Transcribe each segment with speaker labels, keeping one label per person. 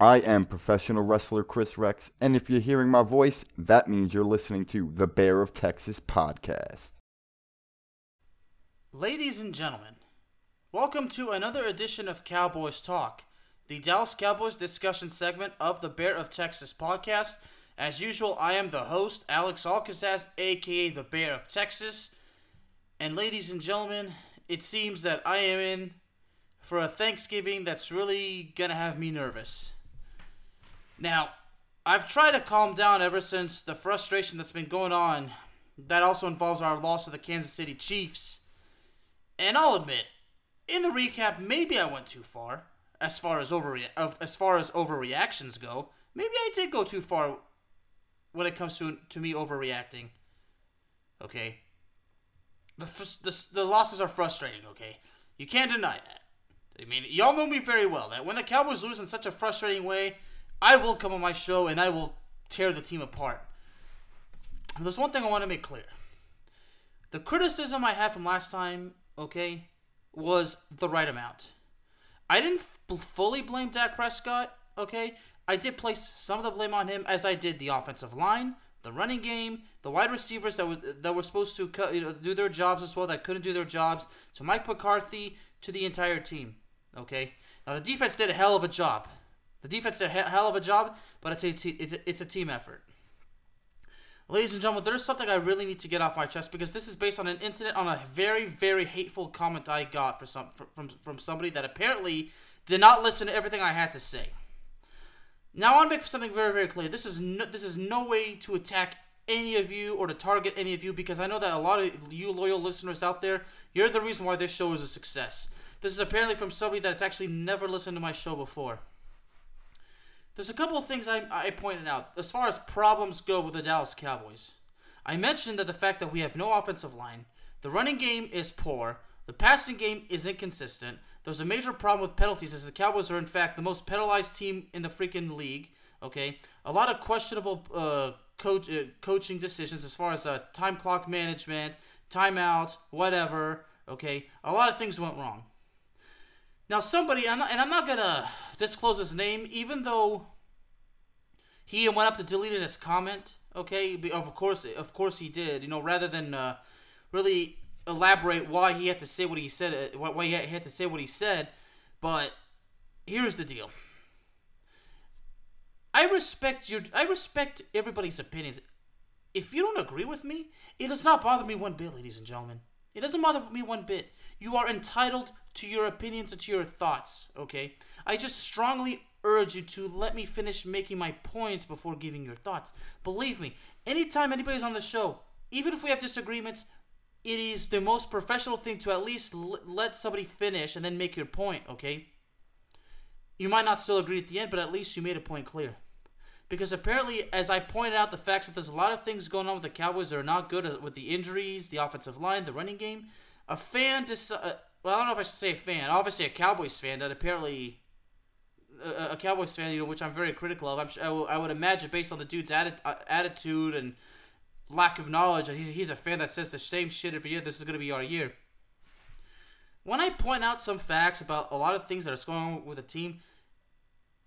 Speaker 1: I am professional wrestler Chris Rex, and if you're hearing my voice, that means you're listening to the Bear of Texas podcast.
Speaker 2: Ladies and gentlemen, welcome to another edition of Cowboys Talk, the Dallas Cowboys discussion segment of the Bear of Texas podcast. As usual, I am the host, Alex Alcazaz, aka the Bear of Texas. And ladies and gentlemen, it seems that I am in for a Thanksgiving that's really gonna have me nervous. Now, I've tried to calm down ever since the frustration that's been going on. That also involves our loss to the Kansas City Chiefs. And I'll admit, in the recap, maybe I went too far as far as over as far as overreactions go. Maybe I did go too far when it comes to to me overreacting. Okay. The, the, the losses are frustrating, okay? You can't deny that. I mean, y'all know me very well that when the Cowboys lose in such a frustrating way, I will come on my show and I will tear the team apart. There's one thing I want to make clear. The criticism I had from last time, okay, was the right amount. I didn't f- fully blame Dak Prescott, okay? I did place some of the blame on him as I did the offensive line, the running game, the wide receivers that was that were supposed to you know, do their jobs as well that couldn't do their jobs, to Mike McCarthy, to the entire team, okay? Now the defense did a hell of a job. The defense did a hell of a job, but it's a, it's a, it's a team effort. Ladies and gentlemen, there's something I really need to get off my chest because this is based on an incident on a very, very hateful comment I got for some from from somebody that apparently did not listen to everything I had to say. Now I want to make something very, very clear. This is no, this is no way to attack any of you or to target any of you because I know that a lot of you loyal listeners out there, you're the reason why this show is a success. This is apparently from somebody that's actually never listened to my show before. There's a couple of things I, I pointed out as far as problems go with the Dallas Cowboys. I mentioned that the fact that we have no offensive line, the running game is poor, the passing game is inconsistent. There's a major problem with penalties as the Cowboys are in fact the most penalized team in the freaking league. Okay, a lot of questionable uh, coach, uh, coaching decisions as far as uh, time clock management, timeouts, whatever. Okay, a lot of things went wrong. Now, somebody, I'm not, and I'm not gonna disclose his name, even though he went up to delete his comment. Okay, of course, of course he did. You know, rather than uh, really elaborate why he had to say what he said, uh, why he had to say what he said. But here's the deal. I respect your, I respect everybody's opinions. If you don't agree with me, it does not bother me one bit, ladies and gentlemen. It doesn't bother me one bit. You are entitled to your opinions and to your thoughts, okay? I just strongly urge you to let me finish making my points before giving your thoughts. Believe me, anytime anybody's on the show, even if we have disagreements, it is the most professional thing to at least l- let somebody finish and then make your point, okay? You might not still agree at the end, but at least you made a point clear. Because apparently, as I pointed out, the facts that there's a lot of things going on with the Cowboys that are not good uh, with the injuries, the offensive line, the running game. A fan, dis- uh, well, I don't know if I should say fan. Obviously, a Cowboys fan that apparently a, a Cowboys fan, you know, which I'm very critical of. I'm I, w- I would imagine based on the dude's atti- uh, attitude and lack of knowledge, he's, he's a fan that says the same shit every year. This is going to be our year. When I point out some facts about a lot of things that are going on with the team,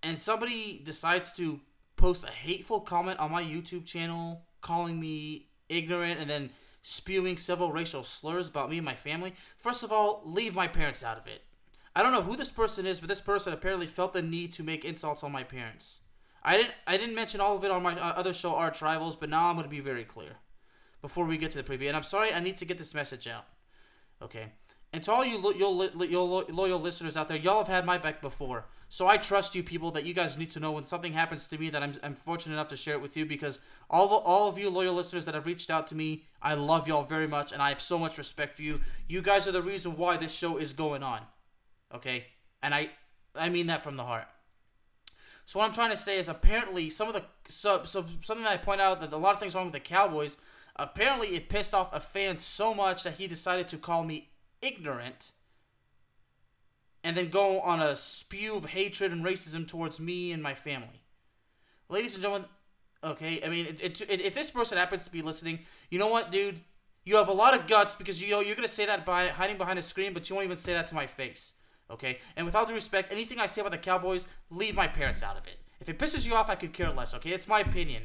Speaker 2: and somebody decides to post a hateful comment on my YouTube channel, calling me ignorant, and then spewing several racial slurs about me and my family, first of all, leave my parents out of it. I don't know who this person is, but this person apparently felt the need to make insults on my parents. I didn't I didn't mention all of it on my uh, other show, Arch Rivals, but now I'm going to be very clear before we get to the preview. And I'm sorry, I need to get this message out. Okay. And to all you lo- your, your loyal listeners out there, y'all have had my back before. So I trust you people that you guys need to know when something happens to me that I'm, I'm fortunate enough to share it with you because all the, all of you loyal listeners that have reached out to me, I love y'all very much and I have so much respect for you. You guys are the reason why this show is going on. Okay? And I I mean that from the heart. So what I'm trying to say is apparently some of the so, so something that I point out that a lot of things wrong with the Cowboys, apparently it pissed off a fan so much that he decided to call me ignorant and then go on a spew of hatred and racism towards me and my family. Ladies and gentlemen, okay, I mean, it, it, if this person happens to be listening, you know what, dude? You have a lot of guts because you know you're gonna say that by hiding behind a screen, but you won't even say that to my face. Okay? And with all due respect, anything I say about the Cowboys, leave my parents out of it. If it pisses you off, I could care less. Okay, it's my opinion.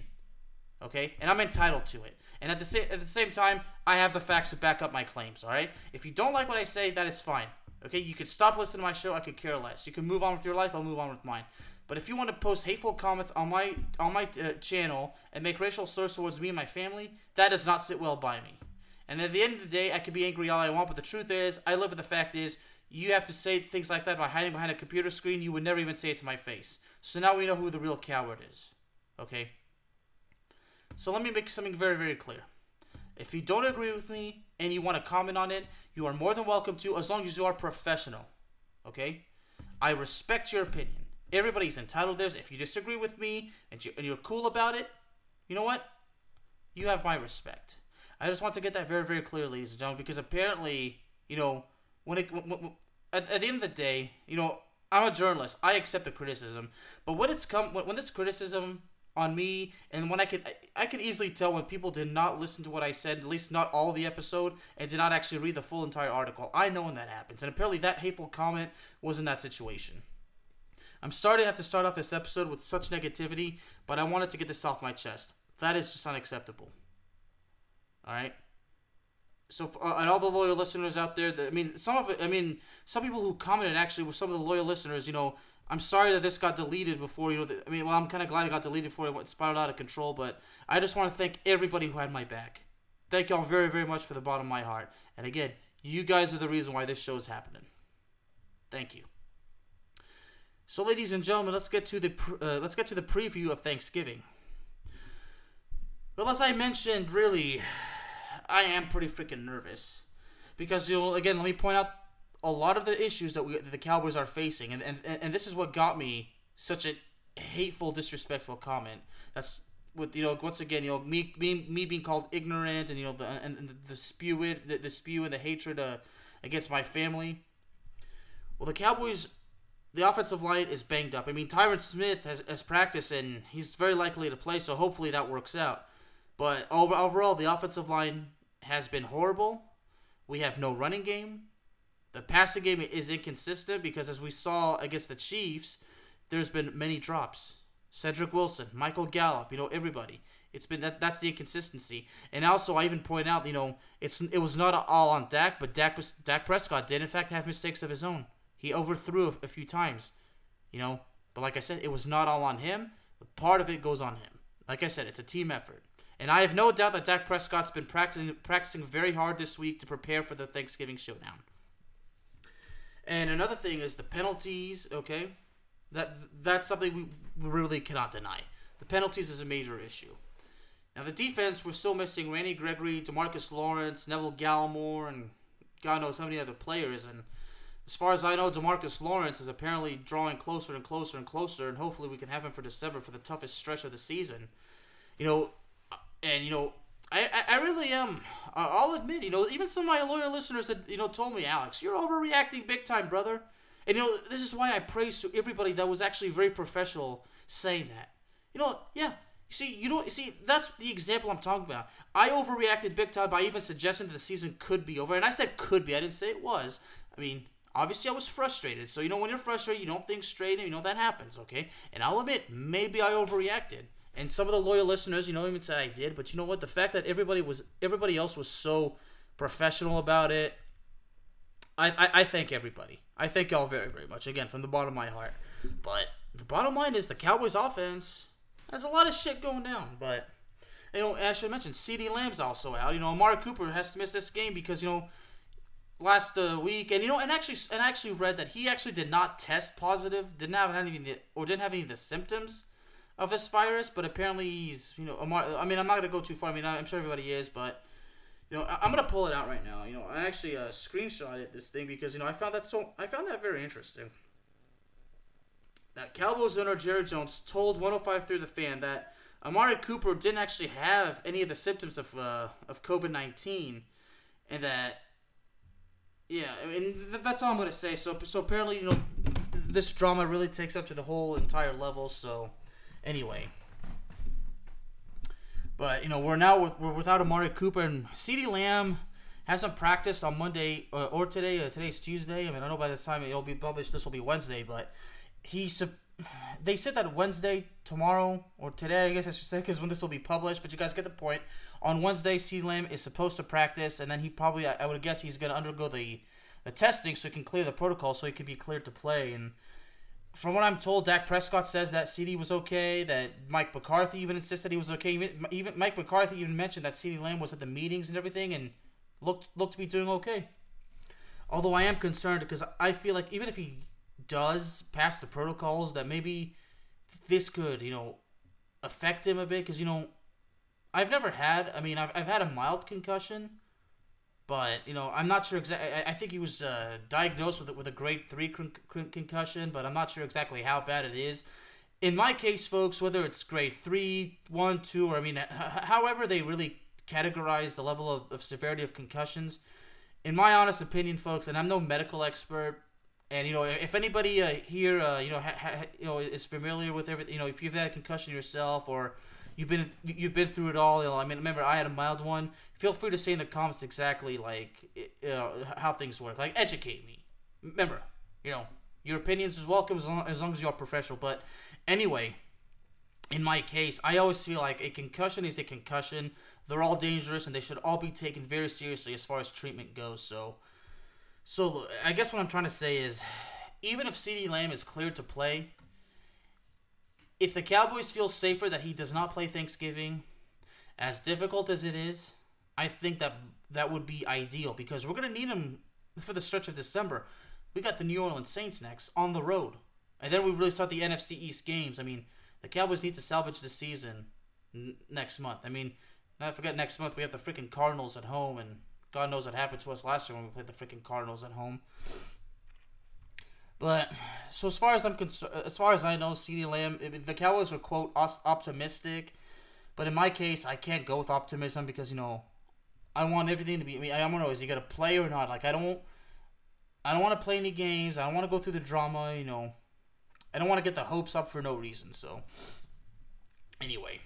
Speaker 2: Okay, and I'm entitled to it. And at the same at the same time, I have the facts to back up my claims. All right. If you don't like what I say, that is fine. Okay, you could stop listening to my show. I could care less. You can move on with your life. I'll move on with mine. But if you want to post hateful comments on my on my uh, channel and make racial slurs towards me and my family, that does not sit well by me. And at the end of the day, I can be angry all I want, but the truth is, I live with the fact is, you have to say things like that by hiding behind a computer screen. You would never even say it to my face. So now we know who the real coward is. Okay? So let me make something very, very clear. If you don't agree with me and you want to comment on it, you are more than welcome to, as long as you are professional. Okay? I respect your opinion. Everybody's entitled to this. If you disagree with me and, you, and you're cool about it, you know what? You have my respect. I just want to get that very, very clear, ladies and gentlemen, because apparently, you know, when it when, when, at, at the end of the day, you know, I'm a journalist. I accept the criticism, but when it's come when, when this criticism on me, and when I could I, could easily tell when people did not listen to what I said, at least not all the episode, and did not actually read the full entire article. I know when that happens, and apparently that hateful comment was in that situation. I'm sorry to have to start off this episode with such negativity, but I wanted to get this off my chest. That is just unacceptable. All right. So, uh, and all the loyal listeners out there, that, I mean, some of it, I mean, some people who commented actually were some of the loyal listeners. You know, I'm sorry that this got deleted before. You know, the, I mean, well, I'm kind of glad it got deleted before it spiraled out of control. But I just want to thank everybody who had my back. Thank y'all very, very much for the bottom of my heart. And again, you guys are the reason why this show is happening. Thank you. So, ladies and gentlemen, let's get to the uh, let's get to the preview of Thanksgiving. Well, as I mentioned, really, I am pretty freaking nervous because you know, again, let me point out a lot of the issues that, we, that the Cowboys are facing, and, and and this is what got me such a hateful, disrespectful comment. That's with you know once again you know me me, me being called ignorant and you know the and, and the spew it the, the spew and the hatred uh, against my family. Well, the Cowboys the offensive line is banged up. I mean, Tyron Smith has, has practiced and he's very likely to play, so hopefully that works out. But overall, the offensive line has been horrible. We have no running game. The passing game is inconsistent because, as we saw against the Chiefs, there's been many drops. Cedric Wilson, Michael Gallup, you know everybody. It's been that that's the inconsistency. And also, I even point out, you know, it's it was not all on Dak, but Dak was Dak Prescott did in fact have mistakes of his own. He overthrew a, a few times, you know. But like I said, it was not all on him. Part of it goes on him. Like I said, it's a team effort. And I have no doubt that Dak Prescott's been practicing practicing very hard this week to prepare for the Thanksgiving showdown. And another thing is the penalties. Okay, that that's something we really cannot deny. The penalties is a major issue. Now the defense, we're still missing Randy Gregory, Demarcus Lawrence, Neville Gallimore, and God knows how many other players. And as far as I know, Demarcus Lawrence is apparently drawing closer and closer and closer, and hopefully we can have him for December for the toughest stretch of the season. You know, and you know, I, I, really am. I'll admit, you know, even some of my loyal listeners that you know told me, Alex, you're overreacting big time, brother. And you know, this is why I praise to everybody that was actually very professional saying that. You know, yeah. You see, you don't see that's the example I'm talking about. I overreacted big time by even suggesting that the season could be over, and I said could be. I didn't say it was. I mean, obviously I was frustrated. So you know, when you're frustrated, you don't think straight, and you know that happens, okay? And I'll admit, maybe I overreacted and some of the loyal listeners, you know, even said I did. But you know what? The fact that everybody was, everybody else was so professional about it. I, I, I thank everybody. I thank y'all very, very much. Again, from the bottom of my heart. But the bottom line is the Cowboys offense has a lot of shit going down. But you know, as I mentioned, CeeDee Lamb's also out. You know, Amari Cooper has to miss this game because you know last uh, week, and you know, and actually, and I actually read that he actually did not test positive, didn't have any, or didn't have any of the symptoms of this virus, but apparently he's, you know, I mean, I'm not gonna go too far. I mean, I'm sure everybody is, but you know, I'm gonna pull it out right now. You know, I actually uh, screenshotted this thing because you know I found that so I found that very interesting. That Cowboys owner Jerry Jones told 105 through the fan that Amari Cooper didn't actually have any of the symptoms of uh, of COVID 19, and that yeah, I mean that's all I'm gonna say. So so apparently you know this drama really takes up to the whole entire level. So Anyway. But, you know, we're now we're without Amari Cooper and CeeDee Lamb hasn't practiced on Monday uh, or today. Uh, today's Tuesday. I mean, I know by this time it'll be published, this will be Wednesday, but he's they said that Wednesday, tomorrow, or today, I guess I should say, because when this will be published, but you guys get the point. On Wednesday, CeeDee Lamb is supposed to practice, and then he probably, I, I would guess, he's going to undergo the the testing so he can clear the protocol so he can be cleared to play. And from what I'm told, Dak Prescott says that CeeDee was okay. That Mike McCarthy even insisted he was okay. Even, even Mike McCarthy even mentioned that CeeDee Lamb was at the meetings and everything and looked looked to be doing okay. Although I am concerned because I feel like even if he does pass the protocols, that maybe this could you know affect him a bit because you know I've never had. I mean, I've I've had a mild concussion but you know, I'm not sure exactly. I think he was uh, diagnosed with with a grade three con- con- concussion, but I'm not sure exactly how bad it is. In my case, folks, whether it's grade three, one, two, or I mean, h- however they really categorize the level of, of severity of concussions, in my honest opinion, folks, and I'm no medical expert, and you know, if anybody uh, here, uh, you know, ha- ha- you know, is familiar with everything, you know, if you've had a concussion yourself or you've been you've been through it all. You know, I mean, remember I had a mild one. Feel free to say in the comments exactly like you know, how things work. Like educate me. Remember, you know, your opinions is welcome as long, as long as you're professional. But anyway, in my case, I always feel like a concussion is a concussion. They're all dangerous and they should all be taken very seriously as far as treatment goes. So, so I guess what I'm trying to say is, even if CeeDee Lamb is cleared to play, if the Cowboys feel safer that he does not play Thanksgiving, as difficult as it is, I think that that would be ideal because we're going to need him for the stretch of December. We got the New Orleans Saints next on the road. And then we really start the NFC East games. I mean, the Cowboys need to salvage the season n- next month. I mean, not forget next month we have the freaking Cardinals at home, and God knows what happened to us last year when we played the freaking Cardinals at home. But so as far as I'm concerned, as far as I know, CeeDee Lamb, the Cowboys are quote optimistic, but in my case, I can't go with optimism because you know, I want everything to be. I mean, I want to know is he gonna play or not? Like I don't, I don't want to play any games. I don't want to go through the drama. You know, I don't want to get the hopes up for no reason. So, anyway,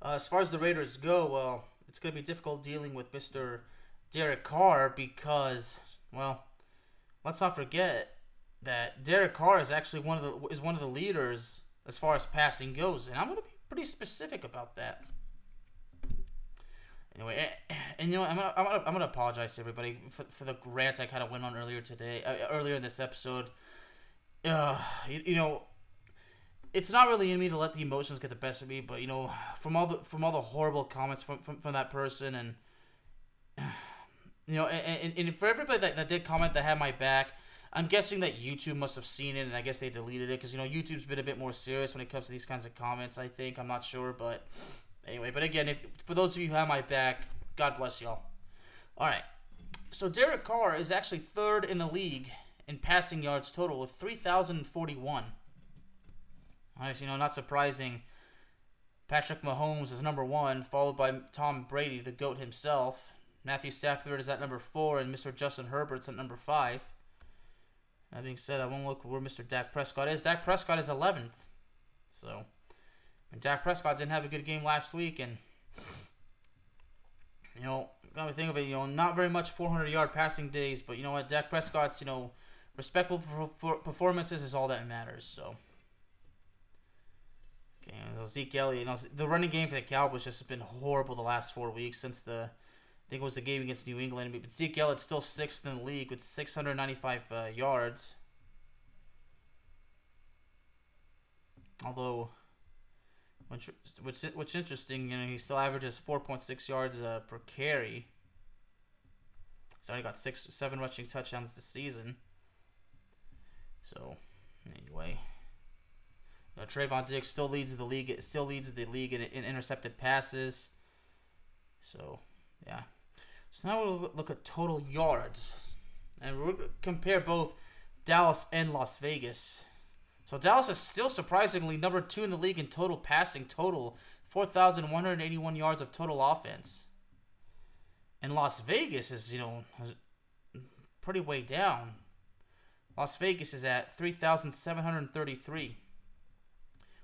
Speaker 2: uh, as far as the Raiders go, well, it's gonna be difficult dealing with Mister Derek Carr because, well, let's not forget that Derek Carr is actually one of the is one of the leaders as far as passing goes, and I'm going to be pretty specific about that. Anyway, and you know, I'm gonna, I'm gonna, I'm gonna apologize to everybody for, for the rant I kind of went on earlier today, uh, earlier in this episode. Uh, you, you know, it's not really in me to let the emotions get the best of me, but you know, from all the from all the horrible comments from from, from that person, and you know, and, and, and for everybody that, that did comment that had my back, I'm guessing that YouTube must have seen it, and I guess they deleted it because you know YouTube's been a bit more serious when it comes to these kinds of comments. I think I'm not sure, but anyway. But again, if for those of you who have my back, God bless y'all. All right. So Derek Carr is actually third in the league in passing yards total with 3,041. All right, you know, not surprising. Patrick Mahomes is number one, followed by Tom Brady, the GOAT himself. Matthew Stafford is at number four, and Mr. Justin Herbert's at number five. That being said, I won't look where Mr. Dak Prescott is. Dak Prescott is 11th. So, and Dak Prescott didn't have a good game last week, and you know, got me think of it. You know, not very much 400 yard passing days, but you know what? Dak Prescott's you know respectable performances is all that matters. So. Okay, Zeke Elliott, you know, the running game for the Cowboys just has been horrible the last four weeks since the think it was the game against New England. But Zeke Elliott's still sixth in the league with 695 uh, yards. Although, which which which interesting, you know, he still averages 4.6 yards uh, per carry. He's already got six, seven rushing touchdowns this season. So, anyway, uh, Trevon Diggs still leads the league. Still leads the league in, in intercepted passes. So, yeah. So now we'll look at total yards. And we'll compare both Dallas and Las Vegas. So Dallas is still surprisingly number two in the league in total passing total, 4,181 yards of total offense. And Las Vegas is, you know, pretty way down. Las Vegas is at 3,733.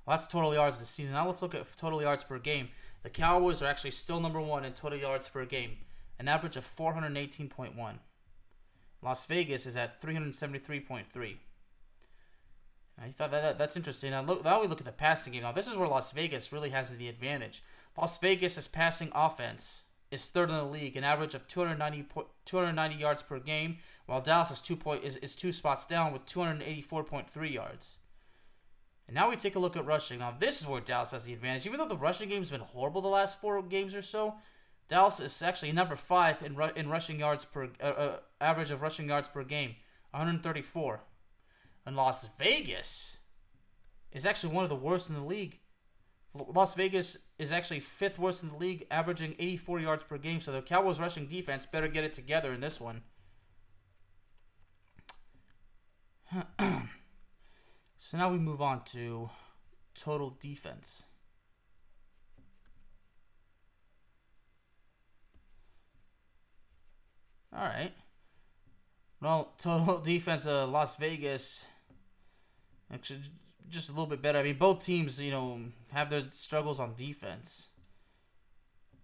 Speaker 2: Well, that's total yards this season. Now let's look at total yards per game. The Cowboys are actually still number one in total yards per game an average of 418.1. Las Vegas is at 373.3. I thought that, that that's interesting. Now look, now we look at the passing game. Now this is where Las Vegas really has the advantage. Las Vegas' passing offense is third in the league, an average of 290, 290 yards per game, while Dallas is two point is, is two spots down with 284.3 yards. And now we take a look at rushing. Now this is where Dallas has the advantage. Even though the rushing game's been horrible the last four games or so, Dallas is actually number five in ru- in rushing yards per uh, uh, average of rushing yards per game, 134. And Las Vegas is actually one of the worst in the league. Las Vegas is actually fifth worst in the league, averaging 84 yards per game. So the Cowboys' rushing defense better get it together in this one. so now we move on to total defense. All right. Well, total defense of Las Vegas. Actually, just a little bit better. I mean, both teams, you know, have their struggles on defense.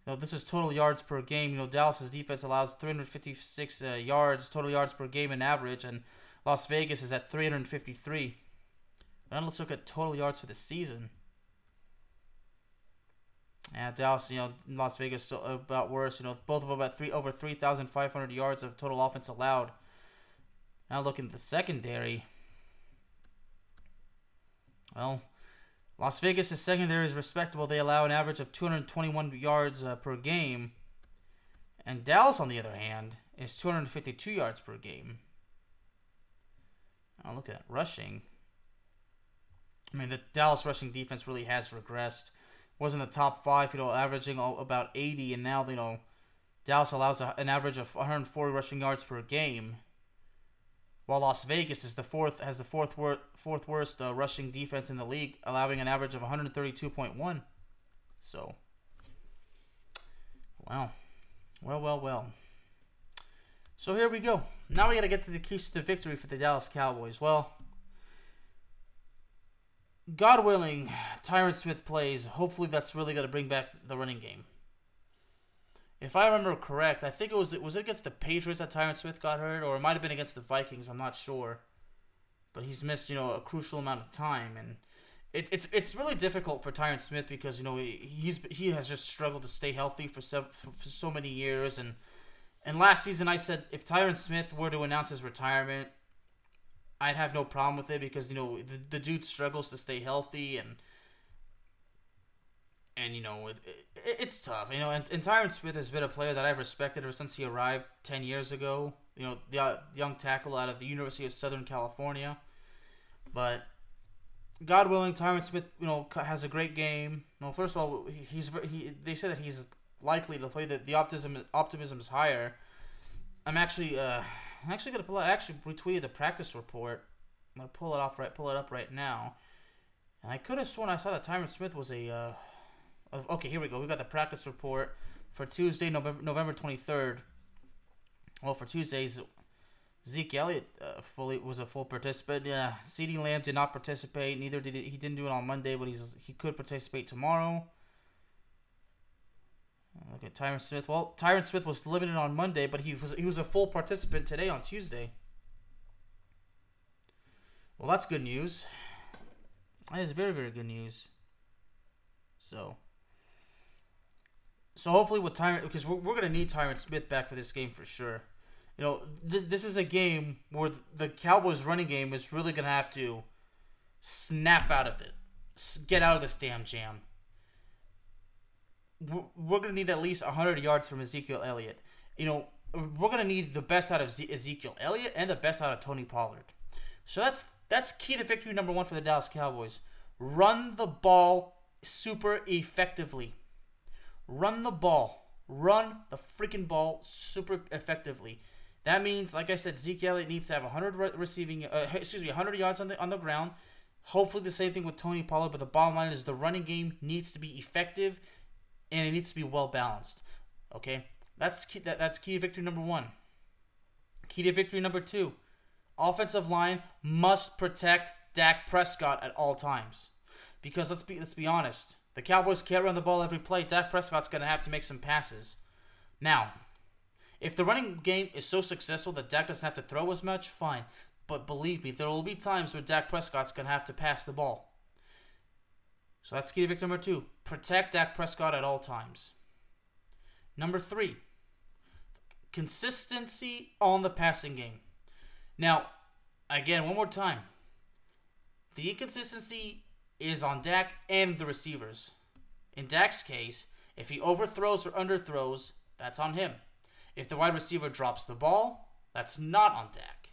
Speaker 2: You know, this is total yards per game. You know, Dallas's defense allows 356 uh, yards, total yards per game in average, and Las Vegas is at 353. And let's look at total yards for the season. Yeah, Dallas, you know, Las Vegas so about worse. You know, both of them at three over 3,500 yards of total offense allowed. Now looking at the secondary. Well, Las Vegas' secondary is respectable. They allow an average of 221 yards uh, per game. And Dallas, on the other hand, is 252 yards per game. Now look at that rushing. I mean, the Dallas rushing defense really has regressed. Was in the top five, you know, averaging about 80, and now, you know, Dallas allows a, an average of 140 rushing yards per game while Las Vegas is the fourth has the fourth wor- fourth worst uh, rushing defense in the league, allowing an average of 132.1. So, wow, well, well, well. So here we go. Now we got to get to the keys to the victory for the Dallas Cowboys. Well, God willing, Tyron Smith plays. Hopefully, that's really going to bring back the running game if I remember correct, I think it was was it against the Patriots that Tyron Smith got hurt, or it might have been against the Vikings. I'm not sure, but he's missed you know a crucial amount of time, and it, it's it's really difficult for Tyron Smith because you know he, he's he has just struggled to stay healthy for, sev- for, for so many years, and and last season I said if Tyron Smith were to announce his retirement, I'd have no problem with it because you know the, the dude struggles to stay healthy and and you know it, it, it's tough. You know, and, and Tyron Smith has been a player that I've respected ever since he arrived ten years ago. You know, the uh, young tackle out of the University of Southern California. But God willing, Tyron Smith, you know, has a great game. Well, first of all, he's he. They say that he's likely to play. That the optimism optimism is higher. I'm actually uh, I'm actually gonna pull out. I actually retweeted the practice report. I'm gonna pull it off right, pull it up right now. And I could have sworn I saw that Tyron Smith was a uh, Okay, here we go. We got the practice report for Tuesday, November November twenty third. Well, for Tuesdays, Zeke Elliott uh, fully was a full participant. Yeah, CeeDee Lamb did not participate. Neither did he, he didn't do it on Monday, but he's he could participate tomorrow. Look at Tyron Smith. Well, Tyron Smith was limited on Monday, but he was he was a full participant today on Tuesday. Well, that's good news. That is very very good news. So so hopefully with Tyron, because we're, we're gonna need Tyron Smith back for this game for sure. You know, this this is a game where the Cowboys' running game is really gonna have to snap out of it, get out of this damn jam. We're, we're gonna need at least hundred yards from Ezekiel Elliott. You know, we're gonna need the best out of Ezekiel Elliott and the best out of Tony Pollard. So that's that's key to victory number one for the Dallas Cowboys. Run the ball super effectively. Run the ball. Run the freaking ball super effectively. That means, like I said, Zeke Elliott needs to have 100 re- receiving, uh, excuse me, 100 yards on the on the ground. Hopefully, the same thing with Tony Pollard. But the bottom line is the running game needs to be effective, and it needs to be well balanced. Okay, that's key, that, that's key to victory number one. Key to victory number two: offensive line must protect Dak Prescott at all times, because let's be let's be honest. The Cowboys can't run the ball every play. Dak Prescott's to have to make some passes. Now, if the running game is so successful that Dak doesn't have to throw as much, fine. but believe me, there will be times where Dak Prescott's to have to pass the ball. So that's key victim number two. Protect Dak Prescott at all times. Number three, consistency on the passing game. Now, again, one more time. The inconsistency is on Dak and the receivers. In Dak's case, if he overthrows or underthrows, that's on him. If the wide receiver drops the ball, that's not on Dak.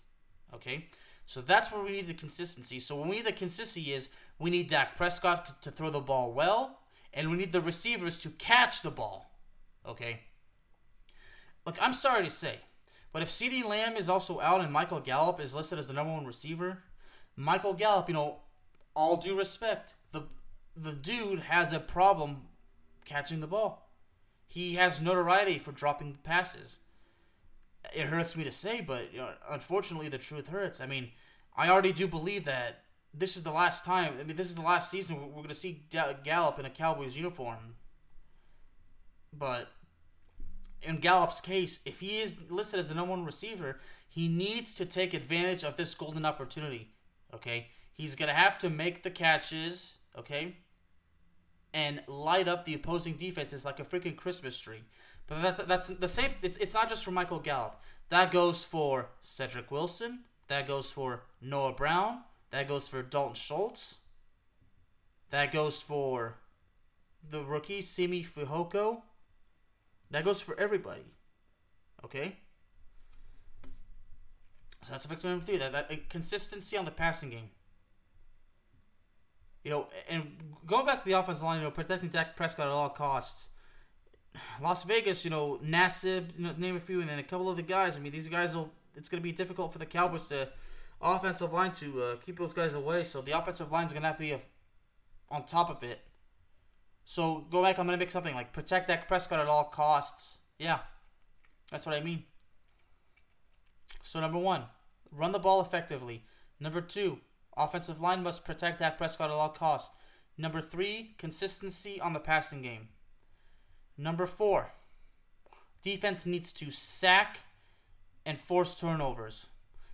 Speaker 2: Okay? So that's where we need the consistency. So when we need the consistency is we need Dak Prescott to throw the ball well, and we need the receivers to catch the ball. Okay? Look, I'm sorry to say, but if CeeDee Lamb is also out and Michael Gallup is listed as the number one receiver, Michael Gallup, you know, all due respect, the the dude has a problem catching the ball. He has notoriety for dropping passes. It hurts me to say, but you know, unfortunately, the truth hurts. I mean, I already do believe that this is the last time. I mean, this is the last season we're, going to see Gallup in a Cowboys uniform. But in Gallup's case, if he is listed as the number one receiver, he needs to take advantage of this golden opportunity. Okay, he's gonna have to make the catches. Okay, and light up the opposing defenses like a freaking Christmas tree. But that, that's the same. It's, it's not just for Michael Gallup. That goes for Cedric Wilson. That goes for Noah Brown. That goes for Dalton Schultz. That goes for the rookie Simi Fehoko. That goes for everybody. Okay? So that's effective number three. That, that consistency on the passing game. You know, and going back to the offensive line, you know, protecting Dak Prescott at all costs. Las Vegas, you know, Nassib, you know, name a few, and then a couple of the guys. I mean, these guys will. It's going to be difficult for the Cowboys to offensive line to uh, keep those guys away. So the offensive line is to have to be a, on top of it. So go back. I'm to make something like protect Dak Prescott at all costs. Yeah, that's what I mean. So number one, run the ball effectively. Number two, offensive line must protect Dak Prescott at all costs. Number three, consistency on the passing game. Number four, defense needs to sack and force turnovers.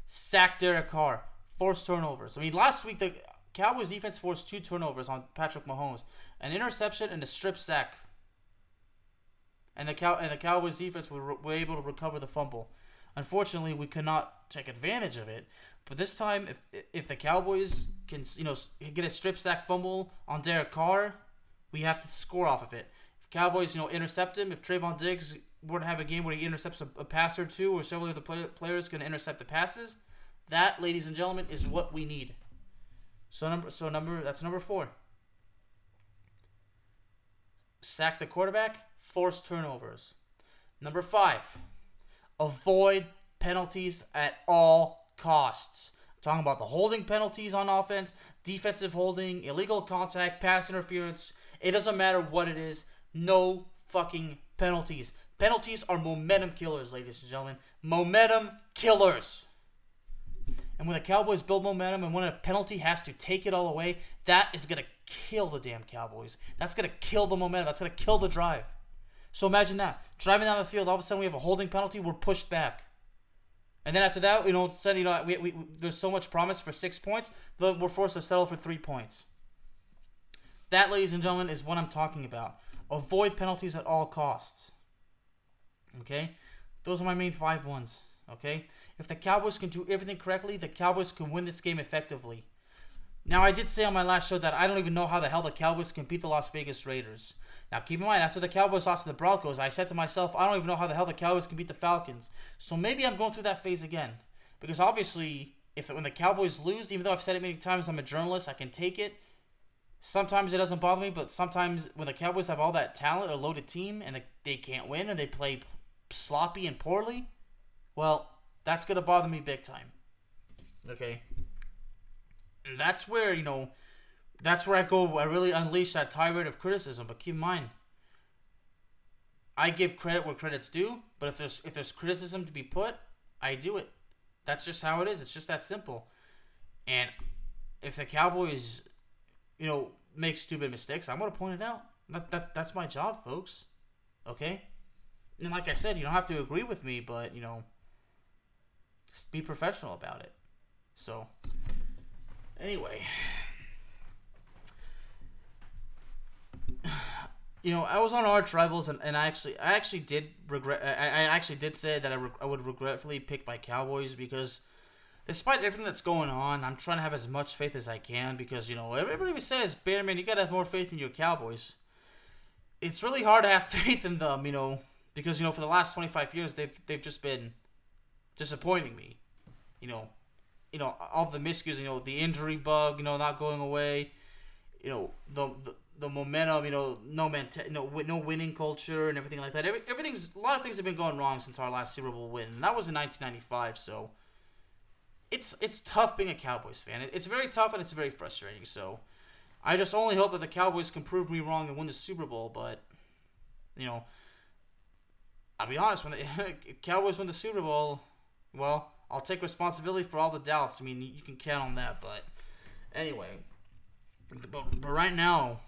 Speaker 2: Sack Derek Carr, forced turnovers. I mean, last week the Cowboys defense forced two turnovers on Patrick Mahomes, an interception and a strip sack. And the Cow and the Cowboys defense were, were able to recover the fumble. Unfortunately, we could not take advantage of it. But this time, if if the Cowboys can you know get a strip sack fumble on Derek Carr, we have to score off of it. If Cowboys, you know, intercept him. If Trevon Diggs were to have a game where he intercepts a, a pass or two, or several of the play, players can intercept the passes, that, ladies and gentlemen, is what we need. So number, so number, that's number four. Sack the quarterback, force turnovers. Number five, avoid penalties at all costs. I'm talking about the holding penalties on offense, defensive holding, illegal contact, pass interference. It doesn't matter what it is no fucking penalties. Penalties are momentum killers, ladies and gentlemen. Momentum killers. And when the Cowboys build momentum and when a penalty has to take it all away, that is going to kill the damn Cowboys. That's going to kill the momentum. That's going to kill the drive. So imagine that. Driving down the field, all of a sudden we have a holding penalty, we're pushed back. And then after that, you know, suddenly, you know, we, we, there's so much promise for six points, but we're forced to settle for three points. That, ladies and gentlemen, is what I'm talking about. Avoid penalties at all costs. Okay? Those are my main five ones. Okay? If the Cowboys can do everything correctly, the Cowboys can win this game effectively. Now, I did say on my last show that I don't even know how the hell the Cowboys can beat the Las Vegas Raiders. Now, keep in mind, after the Cowboys lost to the Broncos, I said to myself, I don't even know how the hell the Cowboys can beat the Falcons. So maybe I'm going through that phase again. Because obviously, if when the Cowboys lose, even though I've said it many times, I'm a journalist, I can take it. Sometimes it doesn't bother me, but sometimes when the Cowboys have all that talent, a loaded team, and they can't win and they play sloppy and poorly, well, that's going to bother me big time. Okay? That's where, you know, that's where I go, I really unleash that tirade of criticism. But keep in mind, I give credit where credit's due, but if there's if there's criticism to be put, I do it. That's just how it is. It's just that simple. And if the Cowboys you know, make stupid mistakes, I'm to point it out. That, that, that's my job, folks. Okay? And like I said, you don't have to agree with me, but, you know, just be professional about it. So, anyway, you know, I was on Arch Rivals, and, and I actually, I actually did regret. I, I actually did say that I, re- I would regretfully pick my Cowboys because, despite everything that's going on, I'm trying to have as much faith as I can because you know everybody says, "Bearman, you gotta have more faith in your Cowboys." It's really hard to have faith in them, you know, because you know for the last 25 years they've they've just been disappointing me. You know, you know all the miscues, you know the injury bug, you know not going away, you know the the, the momentum, you know no no no winning culture and everything like that. Every, everything's a lot of things have been going wrong since our last Super Bowl win, and that was in 1995. So it's it's tough being a Cowboys fan. It, it's very tough and it's very frustrating. So I just only hope that the Cowboys can prove me wrong and win the Super Bowl. But you know, I'll be honest, when the Cowboys win the Super Bowl, well, I'll take responsibility for all the doubts. I mean, you can count on that. But anyway, but, but right now,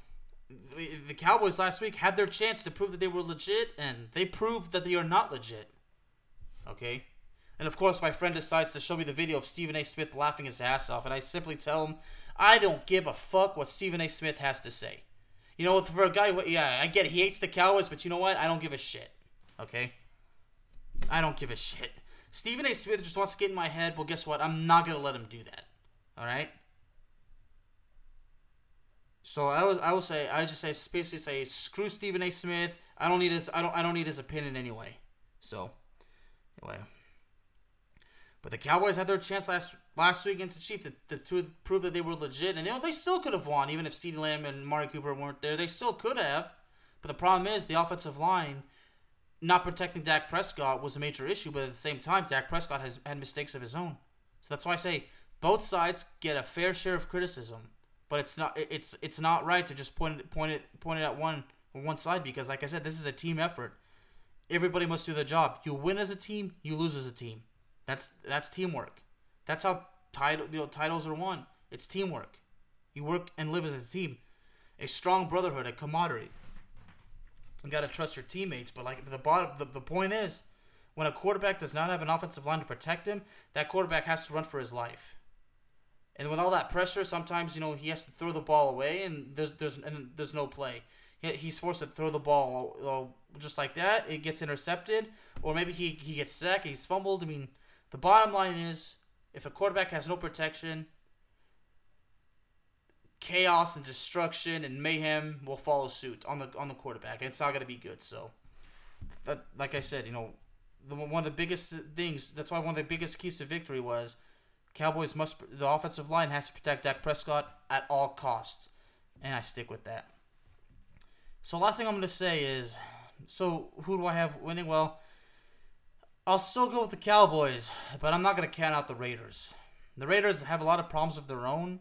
Speaker 2: the Cowboys last week had their chance to prove that they were legit, and they proved that they are not legit. Okay? And of course, my friend decides to show me the video of Stephen A. Smith laughing his ass off, and I simply tell him, I don't give a fuck what Stephen A. Smith has to say. You know, for a guy, yeah, I get it, he hates the Cowboys, but you know what? I don't give a shit. Okay? I don't give a shit. Stephen A. Smith just wants to get in my head. Well, guess what? I'm not gonna let him do that. All right. So I was I will say I just say basically say screw Stephen A. Smith. I don't need his I don't I don't need his opinion anyway. So anyway. But the Cowboys had their chance last last week against the Chiefs to, to, to prove that they were legit, and you know they still could have won even if CeeDee Lamb and Mari Cooper weren't there. They still could have. But the problem is the offensive line not protecting Dak Prescott was a major issue, but at the same time, Dak Prescott has had mistakes of his own. So that's why I say both sides get a fair share of criticism, but it's not it's it's not right to just point it point it point it at one one side because, like I said, this is a team effort. Everybody must do their job. You win as a team, you lose as a team. That's that's teamwork. That's how title you know, titles are won. It's teamwork. You work and live as a team. A strong brotherhood, a camaraderie. Got to trust your teammates. But like the bottom, the, the point is, when a quarterback does not have an offensive line to protect him, that quarterback has to run for his life. And with all that pressure, sometimes you know he has to throw the ball away, and there's there's and there's no play. He's forced to throw the ball uh, just like that. It gets intercepted, or maybe he he gets sacked. He's fumbled. I mean, the bottom line is, if a quarterback has no protection, chaos and destruction and mayhem will follow suit on the on the quarterback. It's not going to be good. So, like I said, you know, the, one of the biggest things. That's why one of the biggest keys to victory was Cowboys must the offensive line has to protect Dak Prescott at all costs, and I stick with that. So, last thing I'm going to say is, so who do I have winning? Well. I'll still go with the Cowboys, but I'm not going to count out the Raiders. The Raiders have a lot of problems of their own.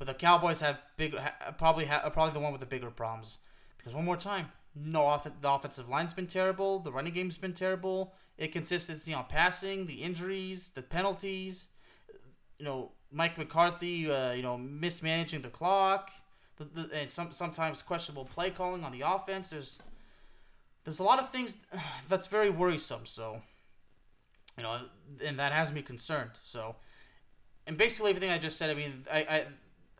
Speaker 2: But the Cowboys have big, probably ha, probably the one with the bigger problems. Because one more time, no off- the offensive line's been terrible. The running game's been terrible. Inconsistency on passing, the injuries, the penalties. You know, Mike McCarthy, uh, you know, mismanaging the clock, the, the, and some sometimes questionable play calling on the offense. There's there's a lot of things that's very worrisome. So, you know, and that has me concerned. So, and basically everything I just said. I mean, I, I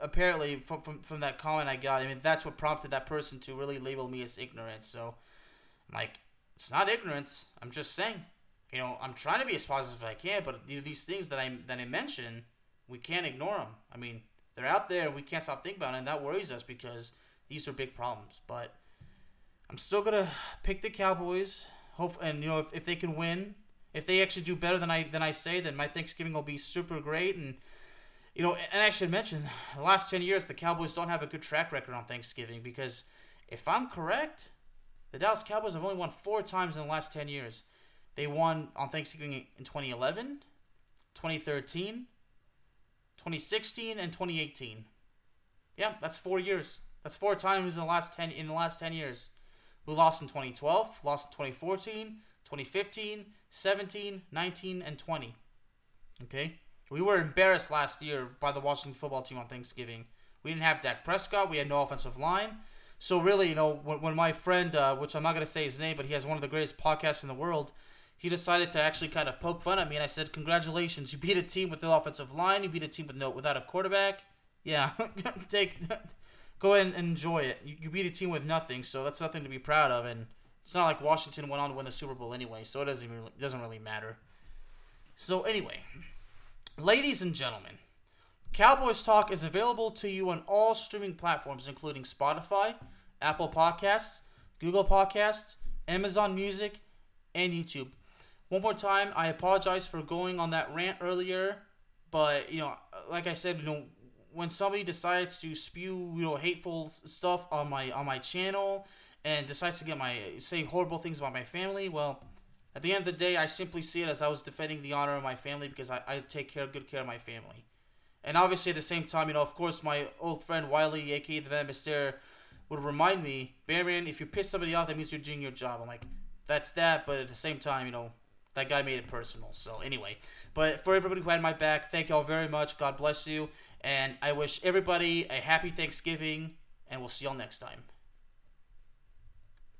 Speaker 2: apparently from, from from that comment I got, I mean that's what prompted that person to really label me as ignorant. So, like, it's not ignorance. I'm just saying, you know, I'm trying to be as positive as I can, but these things that I that I mention, we can't ignore them. I mean, they're out there. We can't stop thinking about it, and that worries us because these are big problems. But I'm still gonna pick the Cowboys. Hope and you know if, if they can win, if they actually do better than I than I say, then my Thanksgiving will be super great and you know, and I should mention, the last 10 years, the Cowboys don't have a good track record on Thanksgiving because if I'm correct, the Dallas Cowboys have only won four times in the last 10 years. They won on Thanksgiving in 2011, 2013, 2016, and 2018. Yeah, that's four years. That's four times in the last 10 in the last 10 years. We lost in 2012, lost in 2014, 2015, 17, 19, and 20. Okay? We were embarrassed last year by the Washington football team on Thanksgiving. We didn't have Dak Prescott. We had no offensive line. So really, you know, when, when my friend, uh, which I'm not going to say his name, but he has one of the greatest podcasts in the world, he decided to actually kind of poke fun at me, and I said, "Congratulations, you beat a team with no offensive line. You beat a team with no without a quarterback. Yeah, take go ahead and enjoy it. You, you beat a team with nothing, so that's nothing to be proud of. And it's not like Washington went on to win the Super Bowl anyway, so it doesn't really, it doesn't really matter. So anyway, ladies and gentlemen, Cowboys Talk is available to you on all streaming platforms, including Spotify, Apple Podcasts, Google Podcasts, Amazon Music, and YouTube. One more time, I apologize for going on that rant earlier, but you know, like I said, you know, when somebody decides to spew you know hateful stuff on my on my channel and decides to get my say horrible things about my family, well, at the end of the day, I simply see it as I was defending the honor of my family because I, I take care good care of my family. And obviously, at the same time, you know, of course, my old friend Wiley, aka the Van Myster, would remind me, Baron, if you piss somebody off, that means you're doing your job. I'm like, that's that, but at the same time, you know, that guy made it personal. So anyway, but for everybody who had my back, thank y'all very much. God bless you, and I wish everybody a happy Thanksgiving, and we'll see y'all next time.